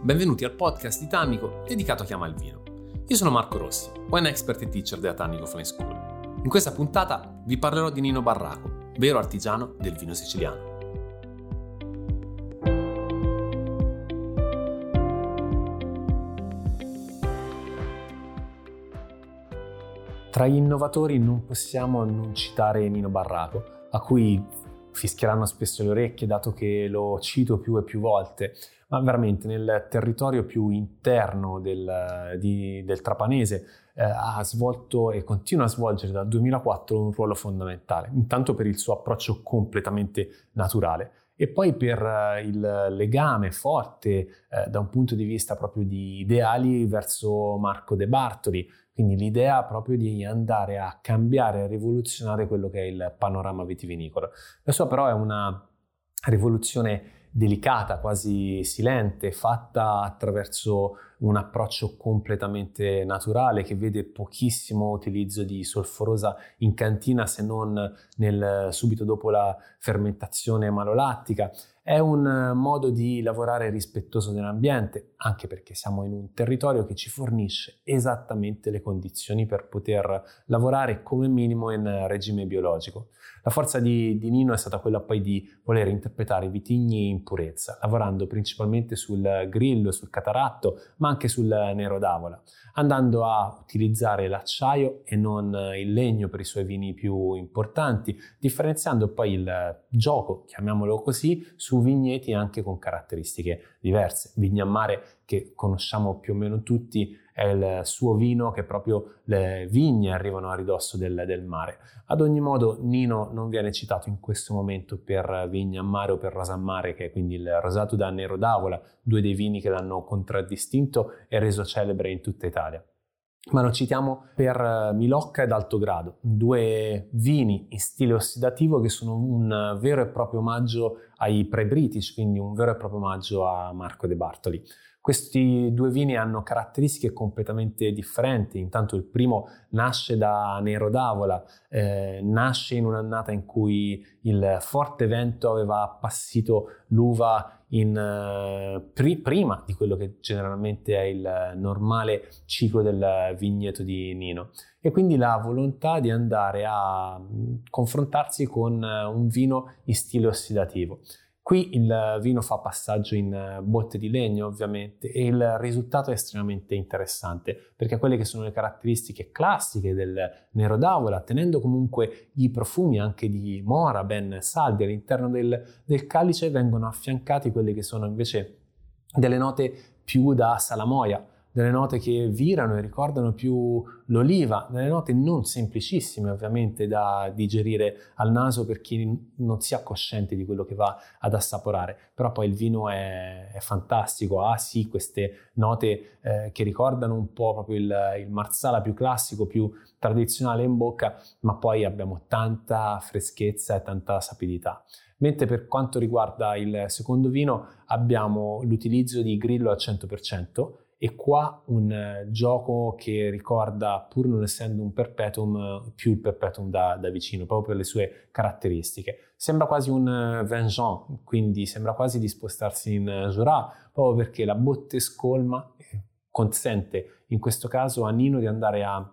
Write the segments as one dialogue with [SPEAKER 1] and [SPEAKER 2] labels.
[SPEAKER 1] benvenuti al podcast di Tannico dedicato a Chiama il Vino. Io sono Marco Rossi, wine expert e teacher della Tannico Flying School. In questa puntata vi parlerò di Nino Barraco, vero artigiano del vino siciliano. Tra gli innovatori non possiamo non citare Nino Barraco, a cui fischieranno spesso le orecchie dato che lo cito più e più volte, ma veramente nel territorio più interno del, di, del Trapanese eh, ha svolto e continua a svolgere dal 2004 un ruolo fondamentale, intanto per il suo approccio completamente naturale e poi per eh, il legame forte eh, da un punto di vista proprio di ideali verso Marco De Bartoli, quindi l'idea proprio di andare a cambiare, a rivoluzionare quello che è il panorama vitivinicolo. La sua però è una rivoluzione delicata, quasi silente, fatta attraverso un approccio completamente naturale che vede pochissimo utilizzo di solforosa in cantina se non nel, subito dopo la fermentazione malolattica. È un modo di lavorare rispettoso dell'ambiente, anche perché siamo in un territorio che ci fornisce esattamente le condizioni per poter lavorare come minimo in regime biologico. La forza di, di Nino è stata quella poi di voler interpretare i vitigni in purezza, lavorando principalmente sul grillo, sul cataratto, ma anche sul nero d'avola, andando a utilizzare l'acciaio e non il legno per i suoi vini più importanti, differenziando poi il gioco, chiamiamolo così, su vigneti anche con caratteristiche diverse. Vignammare che conosciamo più o meno tutti è il suo vino che proprio le vigne arrivano a ridosso del, del, mare. Ad ogni modo Nino non viene citato in questo momento per Vignammare o per Rosammare, che è quindi il rosato da Nero d'Avola, due dei vini che l'hanno contraddistinto e reso celebre in tutta Italia ma lo citiamo per Milocca ed Alto Grado, due vini in stile ossidativo che sono un vero e proprio omaggio ai pre-British, quindi un vero e proprio omaggio a Marco De Bartoli. Questi due vini hanno caratteristiche completamente differenti. Intanto il primo nasce da Nero d'Avola, eh, nasce in un'annata in cui il forte vento aveva appassito l'uva in, eh, pri- prima di quello che generalmente è il normale ciclo del vigneto di Nino. E quindi la volontà di andare a mm, confrontarsi con eh, un vino in stile ossidativo. Qui il vino fa passaggio in eh, botte di legno ovviamente e il risultato è estremamente interessante perché quelle che sono le caratteristiche classiche del nero d'avola, tenendo comunque i profumi anche di mora ben saldi all'interno del, del calice, vengono affiancati quelle che sono invece delle note più da salamoia delle note che virano e ricordano più l'oliva, delle note non semplicissime ovviamente da digerire al naso per chi non sia cosciente di quello che va ad assaporare, però poi il vino è, è fantastico, ha sì queste note eh, che ricordano un po' proprio il, il marsala più classico, più tradizionale in bocca, ma poi abbiamo tanta freschezza e tanta sapidità. Mentre per quanto riguarda il secondo vino abbiamo l'utilizzo di grillo al 100%, e qua un eh, gioco che ricorda, pur non essendo un perpetuum, più il perpetuum da, da, vicino, proprio per le sue caratteristiche. Sembra quasi un uh, Vengeance, quindi sembra quasi di spostarsi in Jura, proprio perché la botte scolma eh, consente in questo caso a Nino di andare a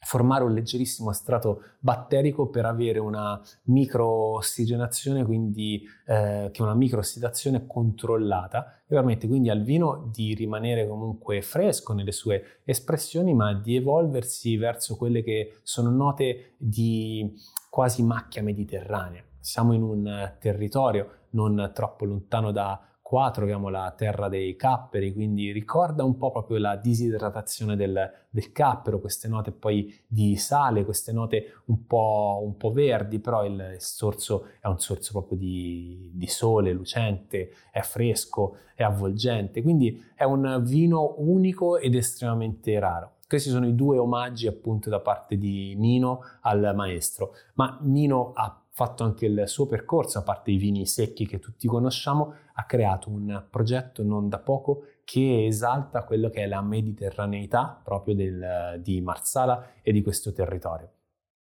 [SPEAKER 1] formare un leggerissimo strato batterico per avere una microossigenazione, quindi eh, che è una microossidazione controllata e permette quindi al vino di rimanere comunque fresco nelle sue espressioni, ma di evolversi verso quelle che sono note di quasi macchia mediterranea. Siamo in un territorio non troppo lontano da Qua troviamo la terra dei capperi, quindi ricorda un po' proprio la disidratazione del, del cappero, queste note poi di sale, queste note un po', un po verdi, però il sorso è un sorso proprio di, di sole, lucente, è fresco, è avvolgente, quindi è un vino unico ed estremamente raro. Questi sono i due omaggi appunto da parte di Nino al maestro, ma Nino ha fatto anche il suo percorso, a parte i vini secchi che tutti conosciamo, ha creato un progetto non da poco che esalta quello che è la mediterraneità proprio del, di Marsala e di questo territorio.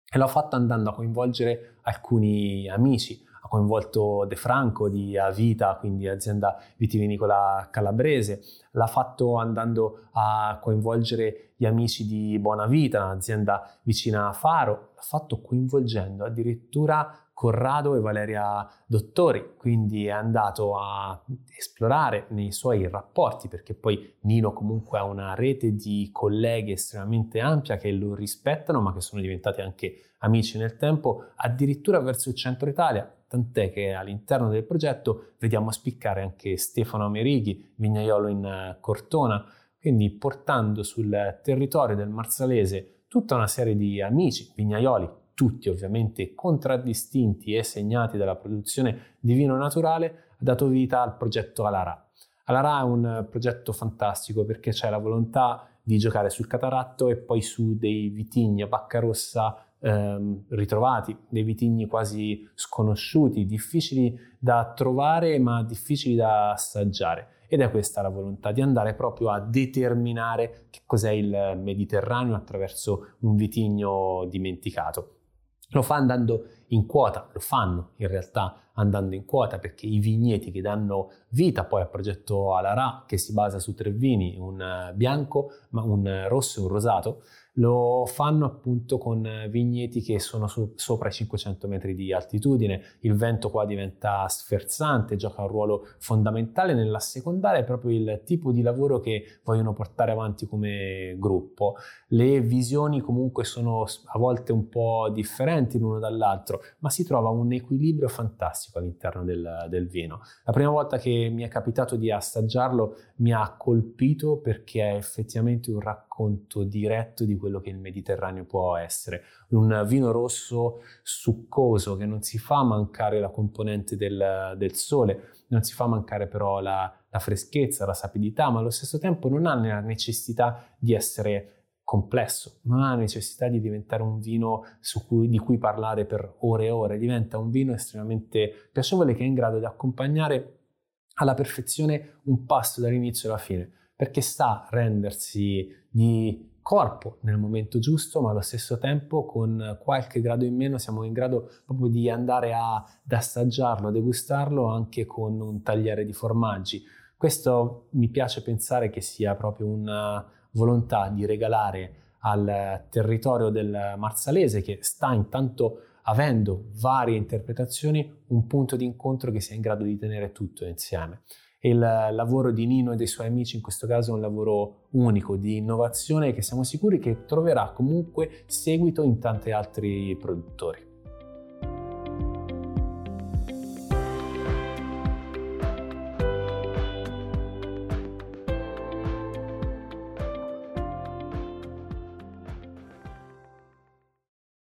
[SPEAKER 1] E l'ho fatto andando a coinvolgere alcuni amici, ha coinvolto De Franco di Avita, quindi azienda vitivinicola calabrese, l'ha fatto andando a coinvolgere gli amici di Bonavita, un'azienda vicina a Faro, l'ha fatto coinvolgendo addirittura Corrado e Valeria Dottori, quindi è andato a esplorare nei suoi rapporti, perché poi Nino comunque ha una rete di colleghi estremamente ampia che lo rispettano, ma che sono diventati anche amici nel tempo, addirittura verso il centro Italia, tant'è che all'interno del progetto vediamo spiccare anche Stefano Amerighi, vignaiolo in Cortona, quindi portando sul territorio del Marsalese tutta una serie di amici, vignaioli, tutti ovviamente contraddistinti e segnati dalla produzione di vino naturale, ha dato vita al progetto Alara. Alara è un progetto fantastico perché c'è la volontà di giocare sul cataratto e poi su dei vitigni a bacca rossa ehm, ritrovati, dei vitigni quasi sconosciuti, difficili da trovare ma difficili da assaggiare. Ed è questa la volontà di andare proprio a determinare che cos'è il Mediterraneo attraverso un vitigno dimenticato. Lo fa andando in quota, lo fanno in realtà andando in quota perché i vigneti che danno vita poi al progetto Alara che si basa su tre vini, un bianco, un rosso e un rosato, lo fanno appunto con vigneti che sono su, sopra i 500 metri di altitudine, il vento qua diventa sferzante, gioca un ruolo fondamentale nella secondaria, è proprio il tipo di lavoro che vogliono portare avanti come gruppo. Le visioni comunque sono a volte un po' differenti l'uno dall'altro, ma si trova un equilibrio fantastico all'interno del, del vino. La prima volta che mi è capitato di assaggiarlo mi ha colpito perché è effettivamente un racconto diretto di quello che il Mediterraneo può essere. Un vino rosso succoso che non si fa mancare la componente del, del sole, non si fa mancare però la, la freschezza, la sapidità, ma allo stesso tempo non ha la necessità di essere complesso, non ha necessità di diventare un vino cui, di cui parlare per ore e ore, diventa un vino estremamente piacevole che è in grado di accompagnare alla perfezione un pasto dall'inizio alla fine, perché sa rendersi di corpo nel momento giusto, ma allo stesso tempo con qualche grado in meno siamo in grado proprio di andare ad assaggiarlo, a degustarlo anche con un tagliere di formaggi. Questo mi piace pensare che sia proprio una volontà di regalare al territorio del Marsalese che sta intanto avendo varie interpretazioni un punto di incontro che sia in grado di tenere tutto insieme. Il lavoro di Nino e dei suoi amici in questo caso è un lavoro unico di innovazione che siamo sicuri che troverà comunque seguito in tanti altri produttori.